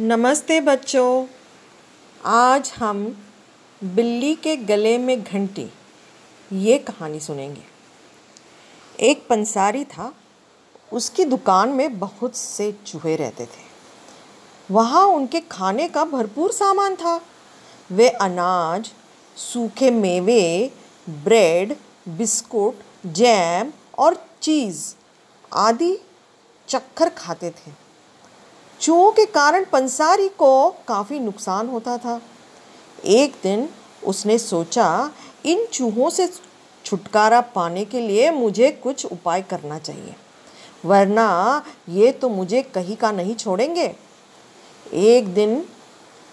नमस्ते बच्चों। आज हम बिल्ली के गले में घंटी, ये कहानी सुनेंगे। एक पंसारी था, उसकी दुकान में बहुत से चूहे रहते थे। वहाँ उनके खाने का भरपूर सामान था। वे अनाज, सूखे मेवे, ब्रेड, बिस्कुट, जैम और चीज़ आदि चक्कर खाते थे। चूहों के कारण पंसारी को काफ़ी नुकसान होता था। एक दिन उसने सोचा, इन चूहों से छुटकारा पाने के लिए मुझे कुछ उपाय करना चाहिए, वरना ये तो मुझे कहीं का नहीं छोड़ेंगे। एक दिन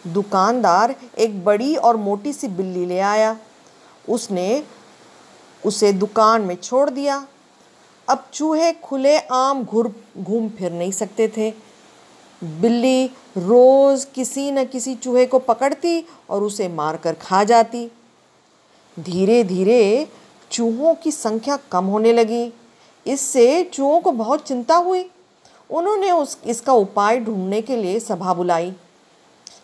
दुकानदार एक बड़ी और मोटी सी बिल्ली ले आया। उसने उसे दुकान में छोड़ दिया। अब चूहे खुले आम घुर घूम फिर नहीं सकते थे। बिल्ली रोज़ किसी न किसी चूहे को पकड़ती और उसे मारकर खा जाती। धीरे धीरे चूहों की संख्या कम होने लगी। इससे चूहों को बहुत चिंता हुई। उन्होंने उस, इसका उपाय ढूँढने के लिए सभा बुलाई।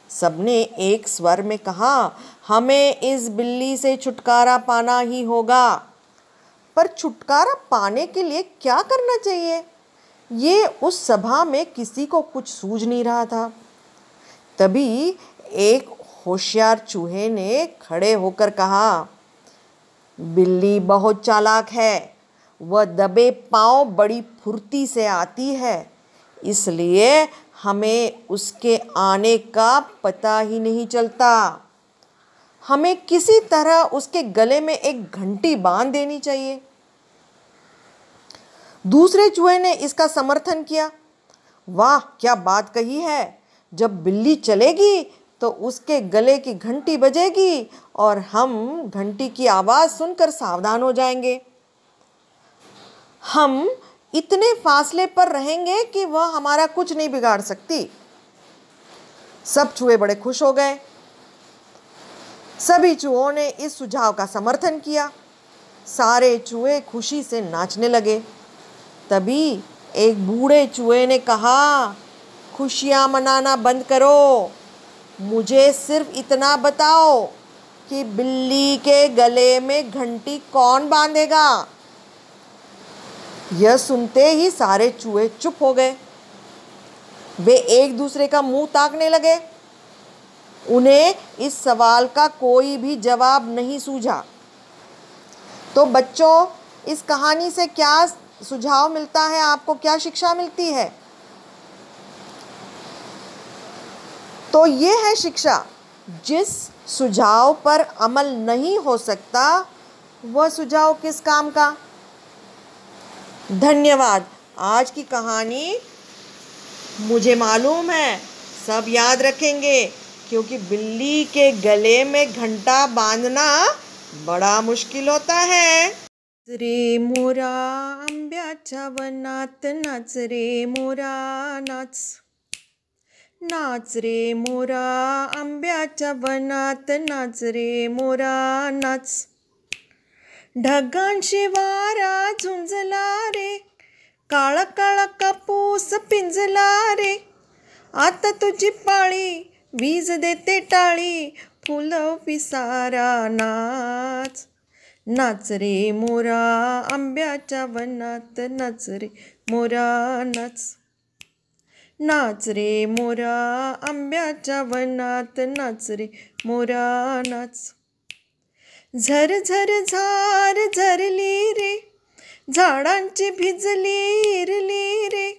सबने एक स्वर में कहा, हमें इस बिल्ली से छुटकारा पाना ही होगा। पर छुटकारा पाने के लिए क्या करना चाहिए? ये उस सभा में किसी को कुछ सूझ नहीं रहा था। तभी एक होशियार चूहे ने खड़े होकर कहा, बिल्ली बहुत चालाक है, वह दबे पाँव बड़ी फुर्ती से आती है, इसलिए हमें उसके आने का पता ही नहीं चलता। हमें किसी तरह उसके गले में एक घंटी बाँध देनी चाहिए। दूसरे चूहे ने इसका समर्थन किया। वाह, क्या बात कही है। जब बिल्ली चलेगी तो उसके गले की घंटी बजेगी और हम घंटी की आवाज़ सुनकर सावधान हो जाएँगे। हम इतने फासले पर रहेंगे कि वह हमारा कुछ नहीं बिगाड़ सकती। सब चूहे बड़े खुश हो गए। सभी चूहों ने इस सुझाव का समर्थन किया। सारे चूहे खुशी से नाचने लगे। तभी एक बूढ़े चूहे ने कहा, खुशियाँ मनाना बंद करो। मुझे सिर्फ़ इतना बताओ कि बिल्ली के गले में घंटी कौन बांधेगा? यह सुनते ही सारे चूहे चुप हो गए। वे एक दूसरे का मुँह ताकने लगे। उन्हें इस सवाल का कोई भी जवाब नहीं सूझा। तो बच्चों, इस कहानी से क्या सुझाव मिलता है, आपको क्या शिक्षा मिलती है? तो ये है शिक्षा। जिस सुझाव पर अमल नहीं हो सकता, वह सुझाव किस काम का? धन्यवाद। आज की कहानी मुझे मालूम है, सब याद रखेंगे, क्योंकि बिल्ली के गले में घंटा बांधना बड़ा मुश्किल होता है। रे मोरा आंब्याच्या वनात नाच रे मोरा नाच. नाच रे मोरा आंब्याच्या वनात नाच रे मोरा नाच. ढगांशी वारा झुंजला रे काळा काळा कापूस पिंजला रे. आता तुझी पाळी वीज देते टाळी फुलं पिसारा नाच. नाच रे मोरा आंब्याच्या वनात नाच रे मोरा नाच. नाच रे मोरा आंब्याच्या वनात नाच रे मोरा नाच. झर झर झार झरली रे झाडांची भिजली इरली रे.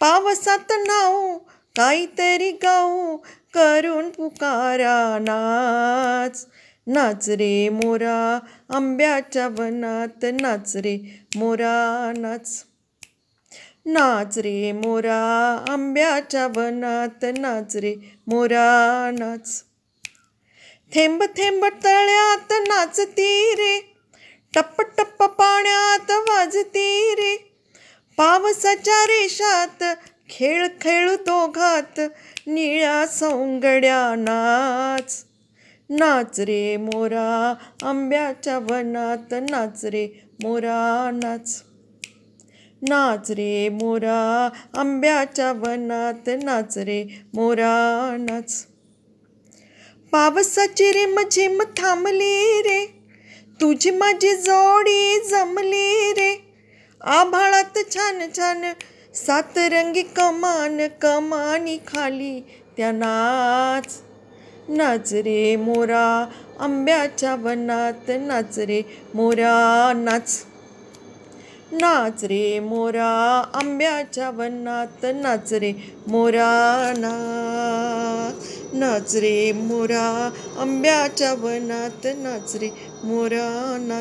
पावसात नाव काहीतरी गाऊ करून पुकारा नाच. नाच रे मोरा आंब्याच्या वनात नाच रे मोरा नाच. नाच रे मोरा आंब्याच्या वनात नाच रे मोरा नाच. थेंब थेंब तळ्यात नाचती रे टप्प टप्प पाण्यात वाजती रे. पावसाच्या रेषात खेळ खेळ दोघात निळ्या सौंगड्या नाच. नाच रे मोरा आंब्याच्या वनात नाच रे मोरा नाच. नाच रे मोरा आंब्याच्या वनात नाच रे मोरा नाच. पावसाची रे झिम थांबली रे तुझी माझी जोडी जमली रे. आभाळात छान छान सातरंगी कमान कमानी खाली त्या नाच. नाच रे मोरा आंब्याच्या वनात नाच रे मोरा नाच. नाच रे मोरा आंब्याच्या वनात नाच रे मोरा नाच. नाच रे मोरा आंब्याच्या वनात नाच रे मोरा नाच.